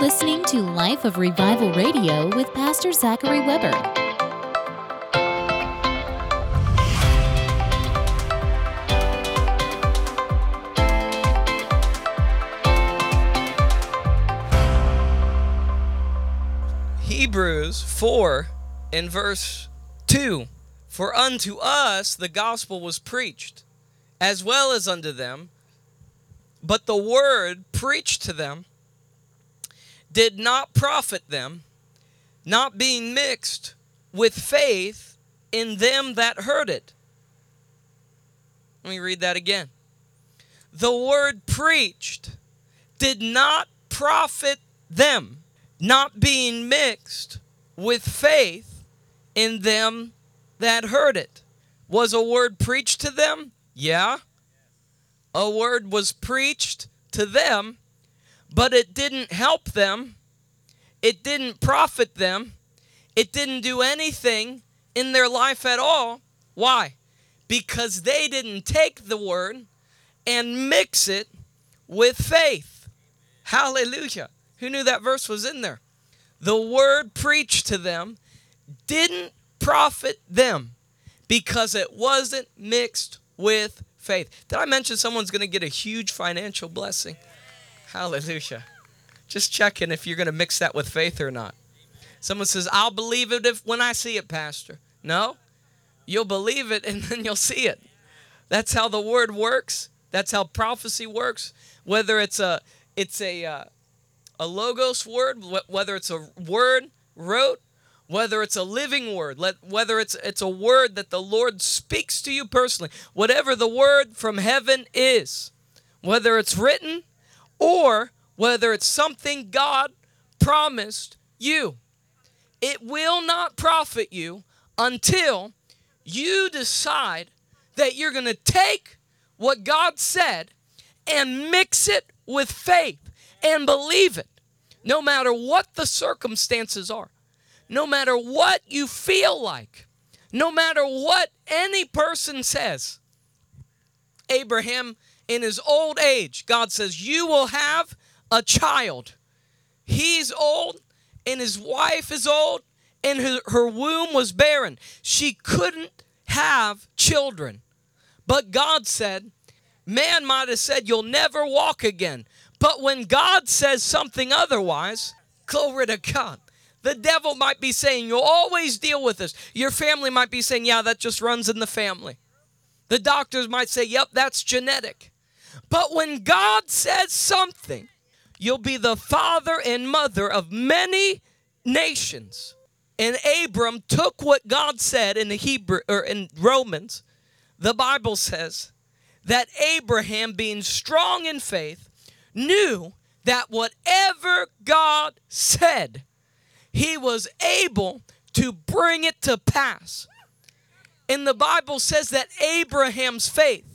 listening to Life of Revival Radio with Pastor Zachary Weber. Hebrews 4 in verse 2 For unto us the gospel was preached, as well as unto them, but the word preached to them did not profit them, not being mixed with faith in them that heard it. Let me read that again. The word preached did not profit them, not being mixed with faith in them that heard it. Was a word preached to them? Yeah. A word was preached to them but it didn't help them, it didn't profit them, it didn't do anything in their life at all. Why? Because they didn't take the word and mix it with faith. Hallelujah. Who knew that verse was in there? The word preached to them didn't profit them because it wasn't mixed with faith. Did I mention someone's going to get a huge financial blessing? Hallelujah. Just checking if you're going to mix that with faith or not. Someone says, I'll believe it if when I see it, Pastor. No, you'll believe it and then you'll see it. That's how the word works. That's how prophecy works. Whether it's a it's a uh, a logos word, whether it's a word wrote, whether it's a living word, let, whether it's it's a word that the Lord speaks to you personally, whatever the word from heaven is, whether it's written or whether it's something God promised you. It will not profit you until you decide that you're going to take what God said and mix it with faith and believe it, no matter what the circumstances are, no matter what you feel like, no matter what any person says. Abraham in his old age, God says, You will have a child. He's old, and his wife is old, and her, her womb was barren. She couldn't have children. But God said, Man might have said, You'll never walk again. But when God says something otherwise, glory to God. The devil might be saying, You'll always deal with this. Your family might be saying, Yeah, that just runs in the family. The doctors might say, Yep, that's genetic. But when God says something, you'll be the father and mother of many nations. And Abram took what God said in the Hebrew or in Romans. The Bible says that Abraham, being strong in faith, knew that whatever God said, he was able to bring it to pass. And the Bible says that Abraham's faith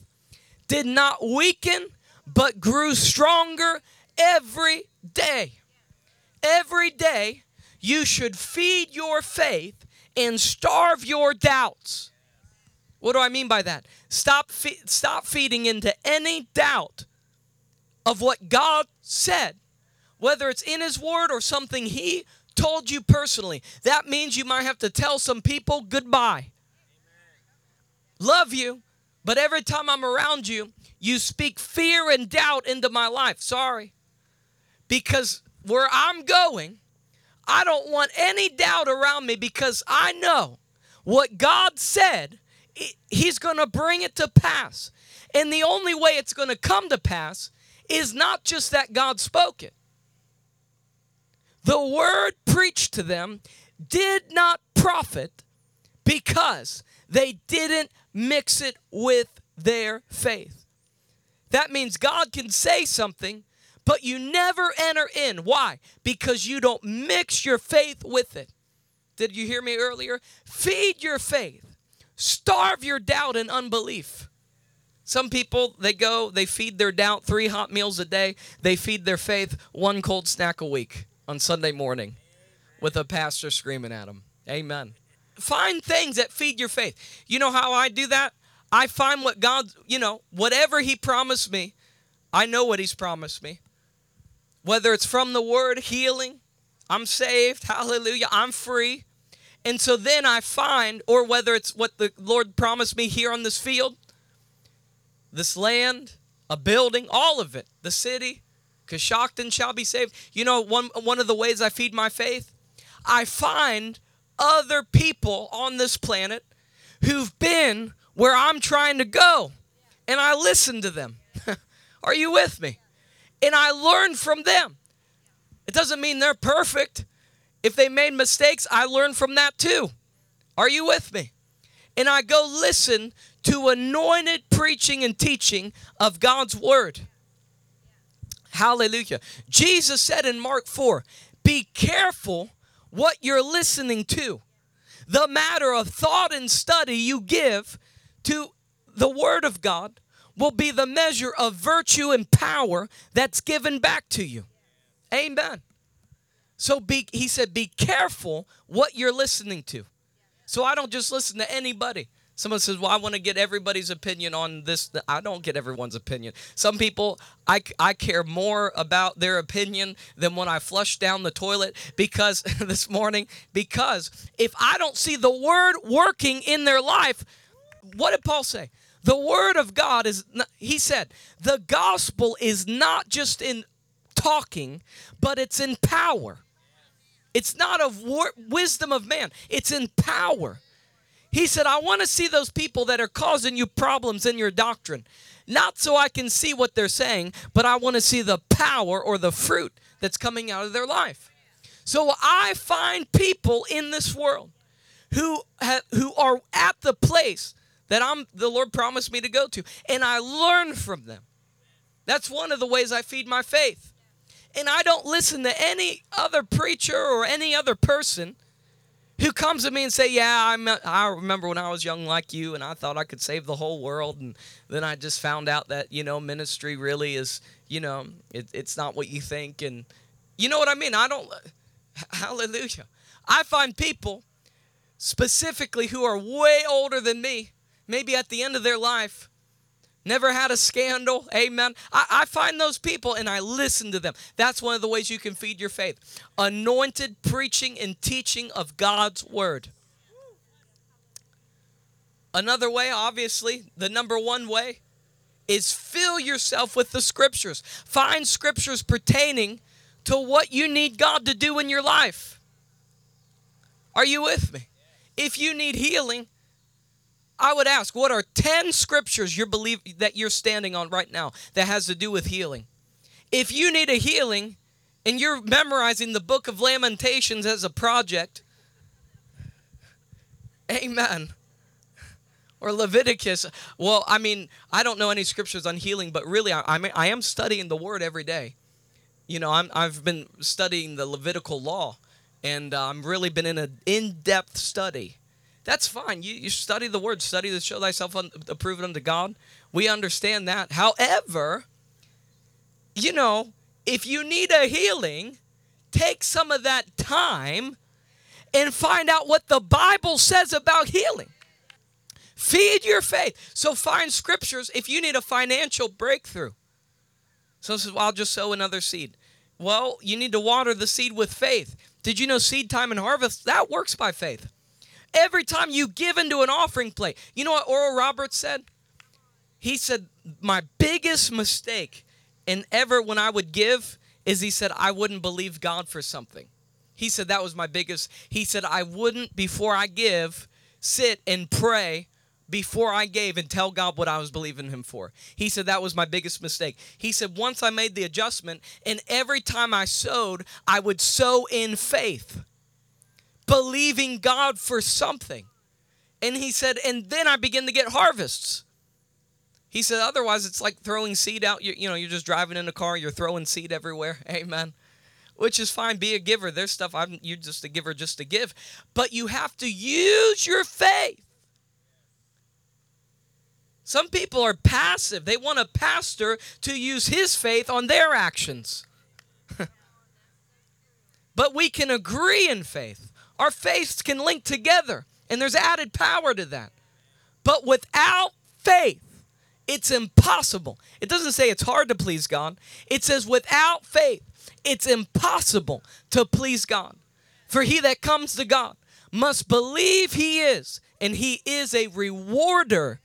did not weaken, but grew stronger every day. Every day, you should feed your faith and starve your doubts. What do I mean by that? Stop, fe- stop feeding into any doubt of what God said, whether it's in His Word or something He told you personally. That means you might have to tell some people goodbye. Love you, but every time I'm around you, you speak fear and doubt into my life. Sorry. Because where I'm going, I don't want any doubt around me because I know what God said, He's going to bring it to pass. And the only way it's going to come to pass is not just that God spoke it. The word preached to them did not profit because they didn't mix it with their faith. That means God can say something, but you never enter in. Why? Because you don't mix your faith with it. Did you hear me earlier? Feed your faith, starve your doubt and unbelief. Some people, they go, they feed their doubt three hot meals a day. They feed their faith one cold snack a week on Sunday morning with a pastor screaming at them. Amen. Find things that feed your faith. You know how I do that? I find what God, you know, whatever He promised me, I know what He's promised me. whether it's from the word healing, I'm saved, hallelujah, I'm free. And so then I find, or whether it's what the Lord promised me here on this field, this land, a building, all of it, the city, because Coshocton shall be saved. You know, one, one of the ways I feed my faith, I find other people on this planet who've been where I'm trying to go, and I listen to them. Are you with me? And I learn from them. It doesn't mean they're perfect. If they made mistakes, I learn from that too. Are you with me? And I go listen to anointed preaching and teaching of God's word. Hallelujah. Jesus said in Mark 4 Be careful what you're listening to. The matter of thought and study you give to the Word of God will be the measure of virtue and power that's given back to you. Amen. So be, he said, be careful what you're listening to. So I don't just listen to anybody. Someone says, Well, I want to get everybody's opinion on this. I don't get everyone's opinion. Some people, I, I care more about their opinion than when I flush down the toilet because this morning, because if I don't see the word working in their life, what did Paul say? The word of God is, not, he said, the gospel is not just in talking, but it's in power. It's not of wisdom of man, it's in power. He said, I want to see those people that are causing you problems in your doctrine. Not so I can see what they're saying, but I want to see the power or the fruit that's coming out of their life. So I find people in this world who have, who are at the place that I'm the Lord promised me to go to and I learn from them. That's one of the ways I feed my faith. And I don't listen to any other preacher or any other person who comes to me and say, "Yeah, I I remember when I was young like you, and I thought I could save the whole world, and then I just found out that you know ministry really is, you know, it, it's not what you think, and you know what I mean. I don't. Hallelujah. I find people specifically who are way older than me, maybe at the end of their life, never had a scandal. Amen. I, I, find those people and I listen to them. That's one of the ways you can feed your faith. Anointed preaching and teaching of God's word. Another way, obviously, the number one way is fill yourself with the scriptures. Find scriptures pertaining to what you need God to do in your life. Are you with me? If you need healing, I would ask, what are 10 scriptures you believe that you're standing on right now that has to do with healing? If you need a healing and you're memorizing the book of Lamentations as a project, amen. Or Leviticus. Well, I mean, I don't know any scriptures on healing, but really, I, I, mean, I am studying the word every day. You know, I'm, I've been studying the Levitical law, and uh, I've really been in an in depth study that's fine. You, you study the word, study to show thyself un- approved unto God. We understand that. However, you know, if you need a healing, take some of that time and find out what the Bible says about healing. Feed your faith. So find scriptures if you need a financial breakthrough. So says, well, I'll just sow another seed. Well, you need to water the seed with faith. Did you know seed time and harvest? That works by faith. Every time you give into an offering plate, you know what Oral Roberts said? He said, My biggest mistake in ever when I would give is he said, I wouldn't believe God for something. He said, That was my biggest. He said, I wouldn't, before I give, sit and pray before I gave and tell God what I was believing Him for. He said that was my biggest mistake. He said once I made the adjustment, and every time I sowed, I would sow in faith believing God for something. And he said, and then I begin to get harvests. He said, otherwise it's like throwing seed out. You, you know, you're just driving in a car, you're throwing seed everywhere. Amen. Which is fine. Be a giver. There's stuff I'm you're just a giver just to give. But you have to use your faith. Some people are passive. They want a pastor to use his faith on their actions. but we can agree in faith. Our faiths can link together, and there's added power to that. But without faith, it's impossible. It doesn't say it's hard to please God, it says without faith, it's impossible to please God. For he that comes to God must believe he is, and he is a rewarder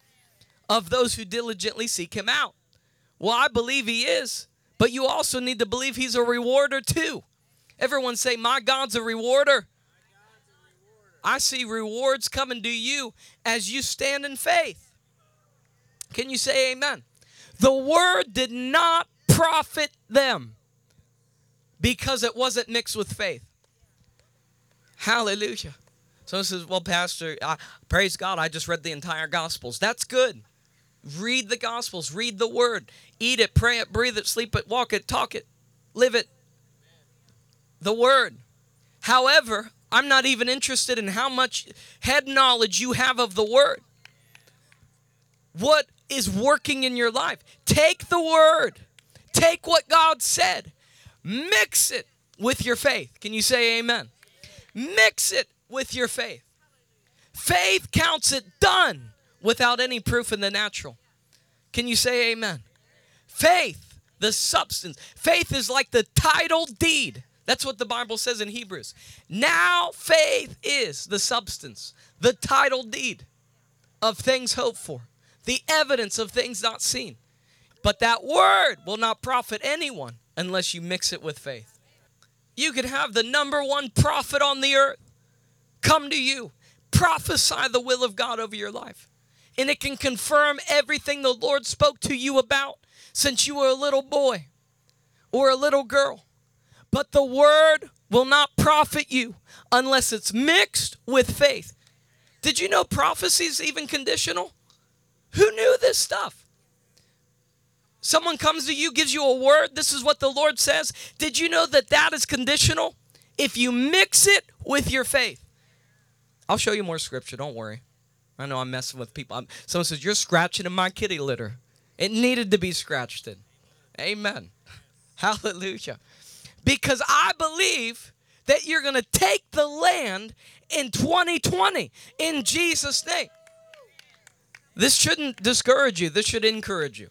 of those who diligently seek him out. Well, I believe he is, but you also need to believe he's a rewarder too. Everyone say, My God's a rewarder. I see rewards coming to you as you stand in faith. Can you say amen? The word did not profit them because it wasn't mixed with faith. Hallelujah. Someone says, Well, Pastor, I, praise God, I just read the entire Gospels. That's good. Read the Gospels, read the Word, eat it, pray it, breathe it, sleep it, walk it, talk it, live it. The Word. However, I'm not even interested in how much head knowledge you have of the Word. What is working in your life? Take the Word, take what God said, mix it with your faith. Can you say amen? Mix it with your faith. Faith counts it done without any proof in the natural. Can you say amen? Faith, the substance. Faith is like the title deed that's what the Bible says in Hebrews. Now faith is the substance, the title deed of things hoped for, the evidence of things not seen. But that word will not profit anyone unless you mix it with faith. You could have the number one prophet on the earth come to you, prophesy the will of God over your life. And it can confirm everything the Lord spoke to you about since you were a little boy or a little girl. But the word will not profit you unless it's mixed with faith. Did you know prophecy is even conditional? Who knew this stuff? Someone comes to you, gives you a word. This is what the Lord says. Did you know that that is conditional? If you mix it with your faith. I'll show you more scripture. Don't worry. I know I'm messing with people. I'm, someone says, You're scratching in my kitty litter. It needed to be scratched in. Amen. Hallelujah because I believe that you're going to take the land in 2020 in Jesus' name. This shouldn't discourage you, this should encourage you.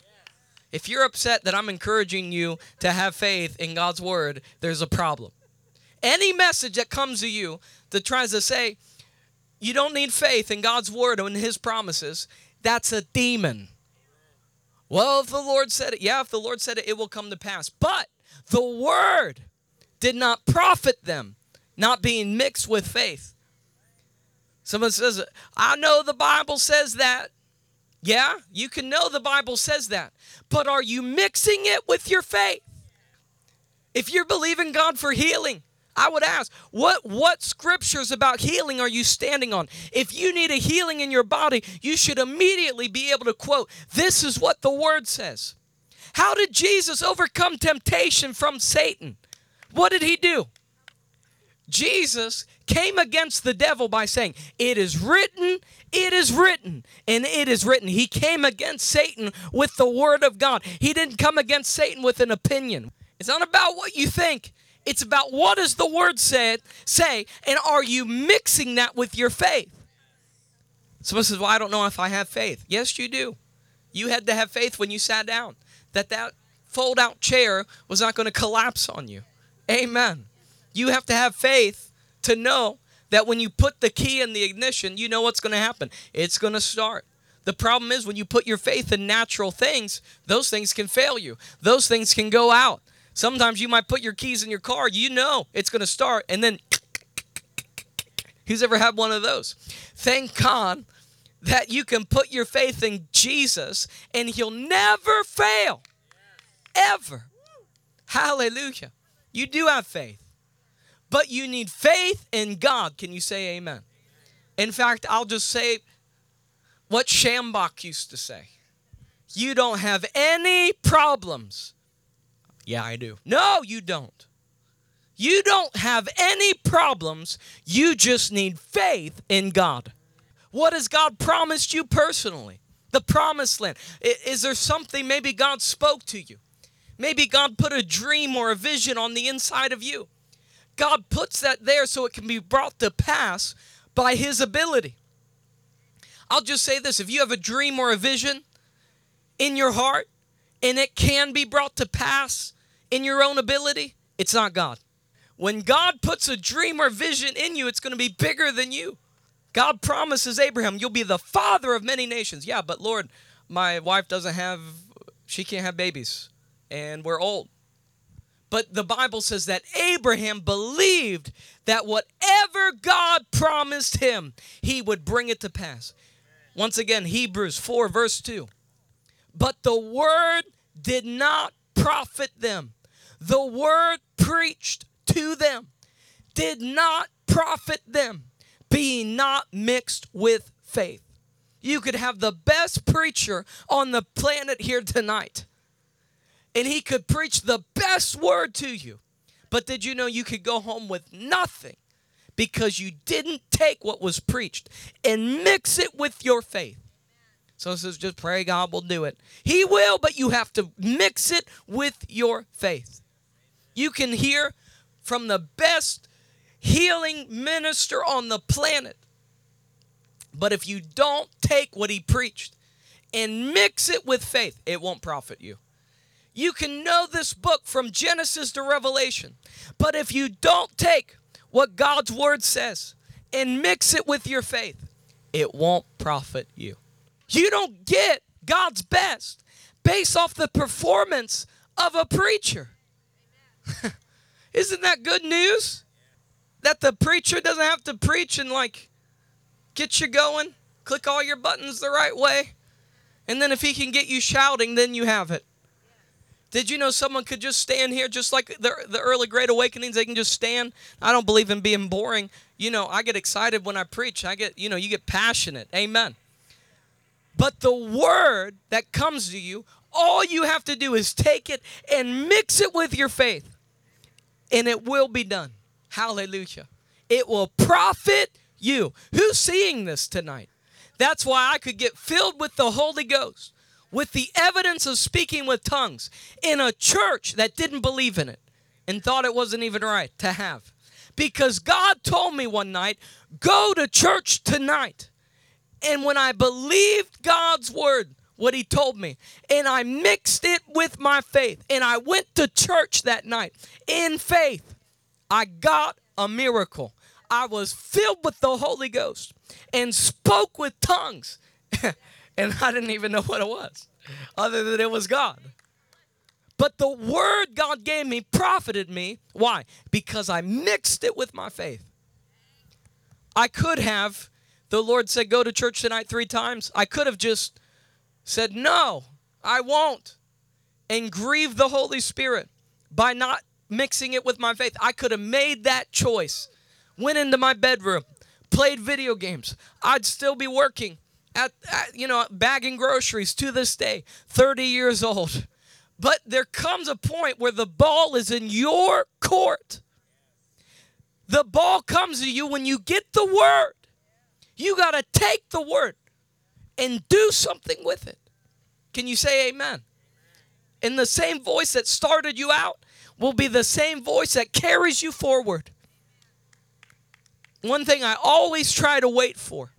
If you're upset that I'm encouraging you to have faith in God's word, there's a problem. Any message that comes to you that tries to say you don't need faith in God's word and his promises, that's a demon. Well, if the Lord said it, yeah, if the Lord said it, it will come to pass. But the word did not profit them, not being mixed with faith. Someone says, I know the Bible says that. Yeah, you can know the Bible says that. But are you mixing it with your faith? If you're believing God for healing, I would ask, what what scriptures about healing are you standing on? If you need a healing in your body, you should immediately be able to quote, this is what the word says. How did Jesus overcome temptation from Satan? What did he do? Jesus came against the devil by saying, It is written, it is written, and it is written. He came against Satan with the word of God. He didn't come against Satan with an opinion. It's not about what you think. It's about what does the word said say, and are you mixing that with your faith? Someone says, Well, I don't know if I have faith. Yes, you do. You had to have faith when you sat down that that fold out chair was not going to collapse on you. Amen. You have to have faith to know that when you put the key in the ignition, you know what's going to happen. It's going to start. The problem is when you put your faith in natural things, those things can fail you. Those things can go out. Sometimes you might put your keys in your car, you know it's going to start, and then who's ever had one of those? Thank God that you can put your faith in Jesus and he'll never fail. Ever. Hallelujah. You do have faith, but you need faith in God. Can you say amen? In fact, I'll just say what Schambach used to say You don't have any problems. Yeah, I do. No, you don't. You don't have any problems. You just need faith in God. What has God promised you personally? The promised land. Is there something maybe God spoke to you? Maybe God put a dream or a vision on the inside of you. God puts that there so it can be brought to pass by His ability. I'll just say this if you have a dream or a vision in your heart and it can be brought to pass in your own ability, it's not God. When God puts a dream or vision in you, it's going to be bigger than you. God promises Abraham, you'll be the father of many nations. Yeah, but Lord, my wife doesn't have, she can't have babies, and we're old. But the Bible says that Abraham believed that whatever God promised him, he would bring it to pass. Once again, Hebrews 4, verse 2. But the word did not profit them. The word preached to them did not profit them, being not mixed with faith. You could have the best preacher on the planet here tonight, and he could preach the best word to you. But did you know you could go home with nothing because you didn't take what was preached and mix it with your faith? So it says, just pray God will do it. He will, but you have to mix it with your faith. You can hear from the best healing minister on the planet. But if you don't take what he preached and mix it with faith, it won't profit you. You can know this book from Genesis to Revelation, but if you don't take what God's word says and mix it with your faith, it won't profit you. You don't get God's best based off the performance of a preacher. Isn't that good news? That the preacher doesn't have to preach and like get you going, click all your buttons the right way. And then if he can get you shouting, then you have it. Did you know someone could just stand here, just like the, the early Great Awakenings? They can just stand. I don't believe in being boring. You know, I get excited when I preach. I get, you know, you get passionate. Amen. But the word that comes to you, all you have to do is take it and mix it with your faith and it will be done. Hallelujah. It will profit you. Who's seeing this tonight? That's why I could get filled with the Holy Ghost, with the evidence of speaking with tongues in a church that didn't believe in it and thought it wasn't even right to have. Because God told me one night, go to church tonight. And when I believed God's word, what he told me. And I mixed it with my faith. And I went to church that night in faith. I got a miracle. I was filled with the Holy Ghost and spoke with tongues. and I didn't even know what it was, other than it was God. But the word God gave me profited me. Why? Because I mixed it with my faith. I could have, the Lord said, go to church tonight three times. I could have just said, No, I won't, and grieve the Holy Spirit by not mixing it with my faith. I could have made that choice, went into my bedroom, played video games. I'd still be working at, at you know, bagging groceries to this day, 30 years old. But there comes a point where the ball is in your court. The ball comes to you when you get the word. You got to take the word and do something with it. Can you say amen? In the same voice that started you out will be the same voice that carries you forward. One thing I always try to wait for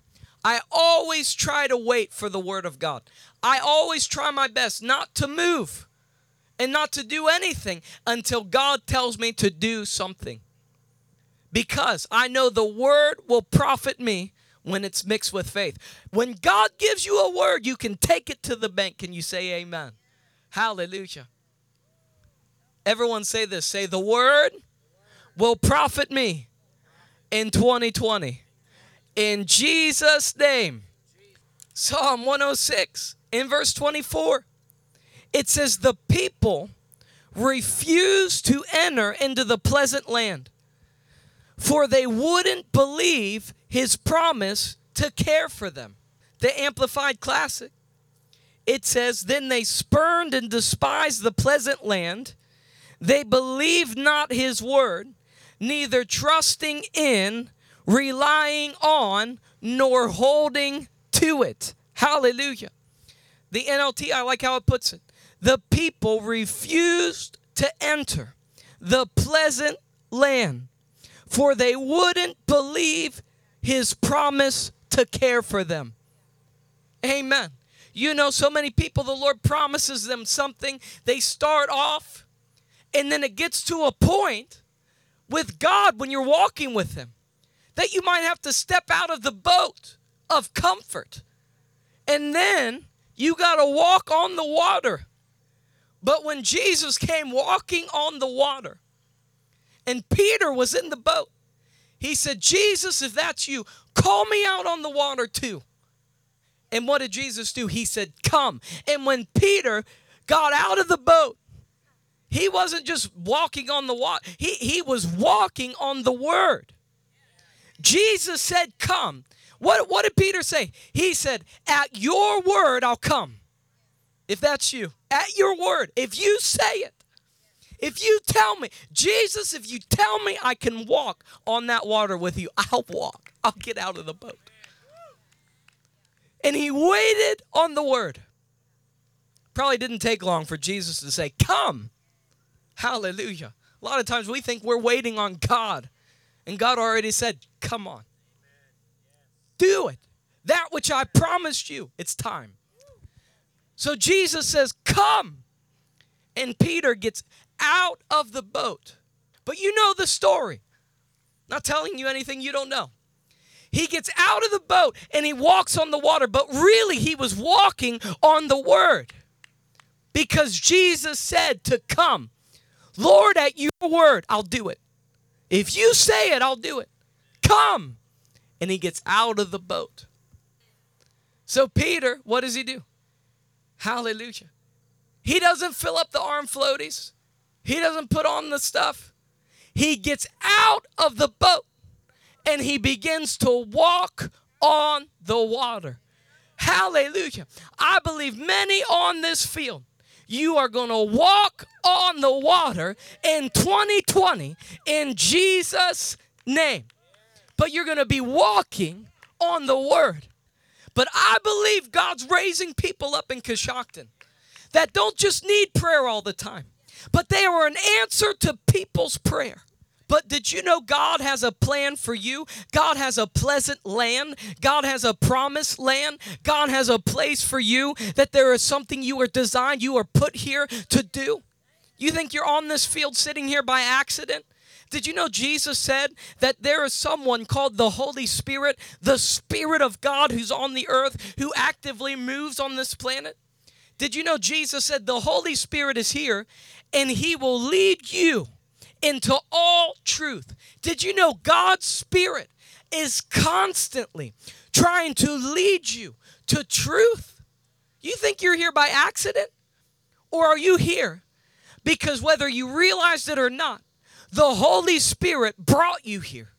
I always try to wait for the Word of God. I always try my best not to move and not to do anything until God tells me to do something. Because I know the Word will profit me when it's mixed with faith. When God gives you a word, you can take it to the bank. Can you say amen? Hallelujah. Everyone say this say, The word will profit me in 2020. In Jesus' name. Psalm 106 in verse 24. It says, The people refused to enter into the pleasant land, for they wouldn't believe his promise to care for them. The Amplified Classic. It says, Then they spurned and despised the pleasant land. They believed not his word, neither trusting in, relying on, nor holding to it. Hallelujah. The NLT, I like how it puts it. The people refused to enter the pleasant land, for they wouldn't believe his promise to care for them. Amen. You know, so many people, the Lord promises them something. They start off And then it gets to a point with God when you're walking with Him that you might have to step out of the boat of comfort. And then you got to walk on the water. But when Jesus came walking on the water and Peter was in the boat, he said, Jesus, if that's you, call me out on the water too. And what did Jesus do? He said, Come. And when Peter got out of the boat, he wasn't just walking on the water, he, he was walking on the word. Jesus said, Come. What, what did Peter say? He said, At your word, I'll come. If that's you, at your word, if you say it, if you tell me, Jesus, if you tell me I can walk on that water with you, I'll walk. I'll get out of the boat. And he waited on the word. Probably didn't take long for Jesus to say, Come. Hallelujah. A lot of times we think we're waiting on God, and God already said, Come on. Do it. That which I promised you, it's time. So Jesus says, Come. And Peter gets out of the boat. But you know the story. Not telling you anything you don't know. He gets out of the boat and he walks on the water, but really he was walking on the word because Jesus said to come. Lord, at your word, I'll do it. If you say it, I'll do it. Come. And he gets out of the boat. So, Peter, what does he do? Hallelujah. He doesn't fill up the arm floaties, he doesn't put on the stuff. He gets out of the boat and he begins to walk on the water. Hallelujah. I believe many on this field, you are going to walk on the water in 2020 in Jesus' name. But you're going to be walking on the word. But I believe God's raising people up in Coshocton that don't just need prayer all the time, but they are an answer to people's prayer. But did you know God has a plan for you? God has a pleasant land. God has a promised land. God has a place for you that there is something you are designed, you are put here to do. You think you're on this field sitting here by accident? Did you know Jesus said that there is someone called the Holy Spirit, the Spirit of God who's on the earth, who actively moves on this planet? Did you know Jesus said the Holy Spirit is here and he will lead you into all truth. Did you know God's Spirit is constantly trying to lead you to truth? You think you're here by accident? Or are you here because whether you realized it or not, the Holy Spirit brought you here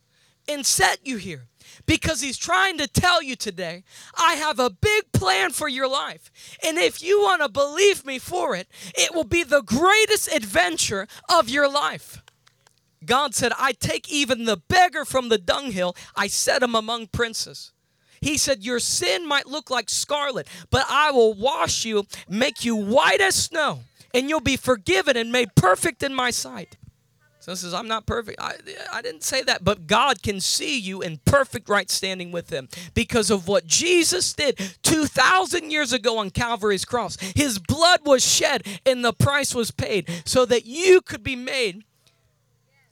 and set you here? because he's trying to tell you today, I have a big plan for your life. And if you want to believe me for it, it will be the greatest adventure of your life. God said, I take even the beggar from the dunghill, I set him among princes. He said, Your sin might look like scarlet, but I will wash you, make you white as snow, and you'll be forgiven and made perfect in my sight. So says, I'm not perfect. I, I didn't say that, but God can see you in perfect right standing with Him because of what Jesus did 2,000 years ago on Calvary's cross. His blood was shed and the price was paid so that you could be made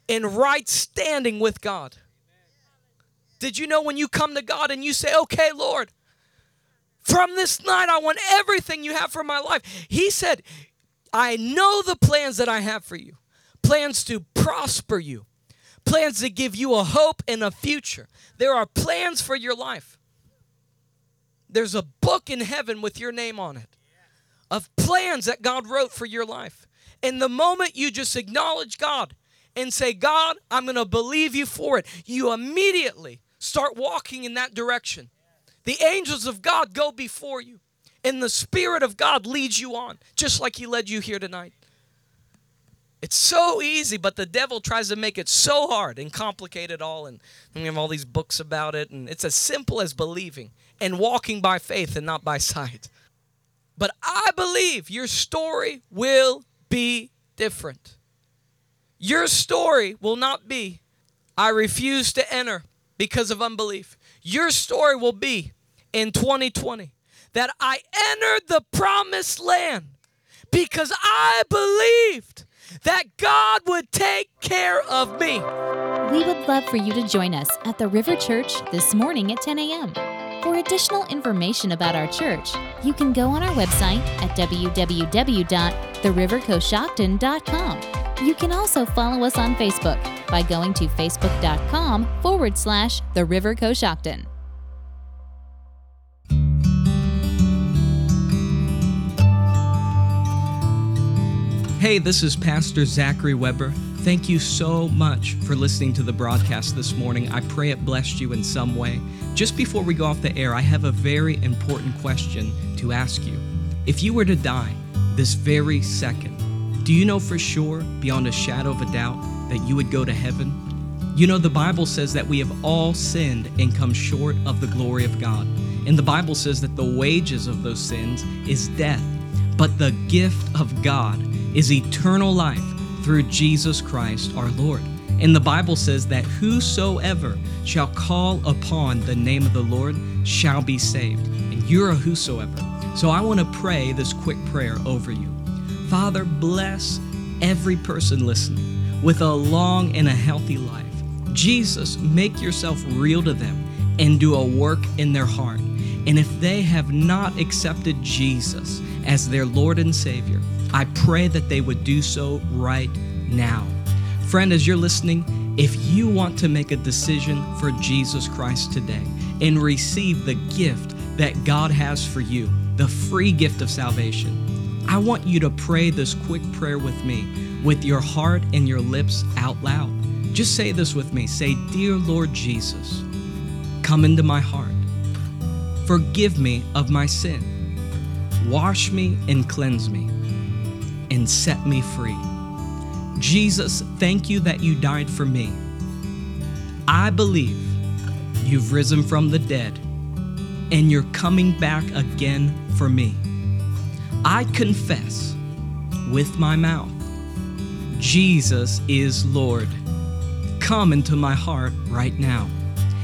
in right standing with God. Did you know when you come to God and you say, Okay, Lord, from this night I want everything you have for my life? He said, I know the plans that I have for you plans to prosper you, plans to give you a hope and a future. There are plans for your life. There's a book in heaven with your name on it of plans that God wrote for your life. And the moment you just acknowledge God and say, God, I'm going to believe you for it, you immediately start walking in that direction. The angels of God go before you, and the Spirit of God leads you on, just like He led you here tonight. It's so easy, but the devil tries to make it so hard and complicate it all. And we have all these books about it. And it's as simple as believing and walking by faith and not by sight. But I believe your story will be different. Your story will not be, I refuse to enter because of unbelief. Your story will be in 2020 that I entered the promised land because I believed that God would take care of me. We would love for you to join us at the River Church this morning at 10 a.m. For additional information about our church, you can go on our website at www.therivercoshocton.com. You can also follow us on Facebook by going to facebook.com forward slash The River Coshocton. Hey, this is Pastor Zachary Weber. Thank you so much for listening to the broadcast this morning. I pray it blessed you in some way. Just before we go off the air, I have a very important question to ask you. If you were to die this very second, do you know for sure, beyond a shadow of a doubt, that you would go to heaven? You know, the Bible says that we have all sinned and come short of the glory of God. And the Bible says that the wages of those sins is death, but the gift of God is eternal life through Jesus Christ our Lord. And the Bible says that whosoever shall call upon the name of the Lord shall be saved. And you're a whosoever. So I want to pray this quick prayer over you. Father, bless every person listening with a long and a healthy life. Jesus, make yourself real to them and do a work in their heart. And if they have not accepted Jesus as their Lord and Savior, I pray that they would do so right now. Friend, as you're listening, if you want to make a decision for Jesus Christ today and receive the gift that God has for you, the free gift of salvation, I want you to pray this quick prayer with me, with your heart and your lips out loud. Just say this with me. Say, Dear Lord Jesus, come into my heart. Forgive me of my sin. Wash me and cleanse me and set me free. Jesus, thank you that you died for me. I believe you've risen from the dead and you're coming back again for me. I confess with my mouth, Jesus is Lord. Come into my heart right now.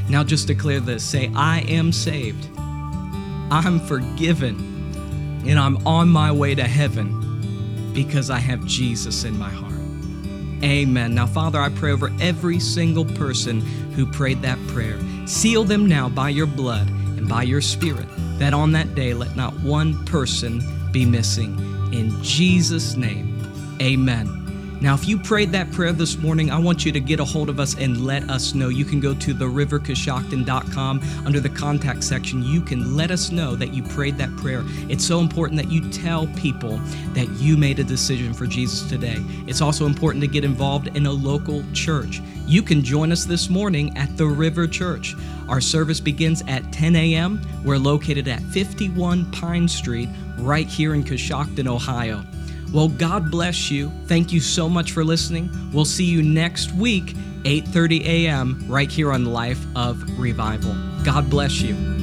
Now, just declare this say, I am saved, I'm forgiven, and I'm on my way to heaven because I have Jesus in my heart. Amen. Now, Father, I pray over every single person who prayed that prayer. Seal them now by your blood and by your spirit, that on that day let not one person be missing. In Jesus' name, amen. Now, if you prayed that prayer this morning, I want you to get a hold of us and let us know. You can go to therivercoshocton.com under the contact section. You can let us know that you prayed that prayer. It's so important that you tell people that you made a decision for Jesus today. It's also important to get involved in a local church. You can join us this morning at the River Church. Our service begins at 10 a.m. We're located at 51 Pine Street, right here in Coshocton, Ohio. Well, God bless you. Thank you so much for listening. We'll see you next week, 8:30 a.m. right here on Life of Revival. God bless you.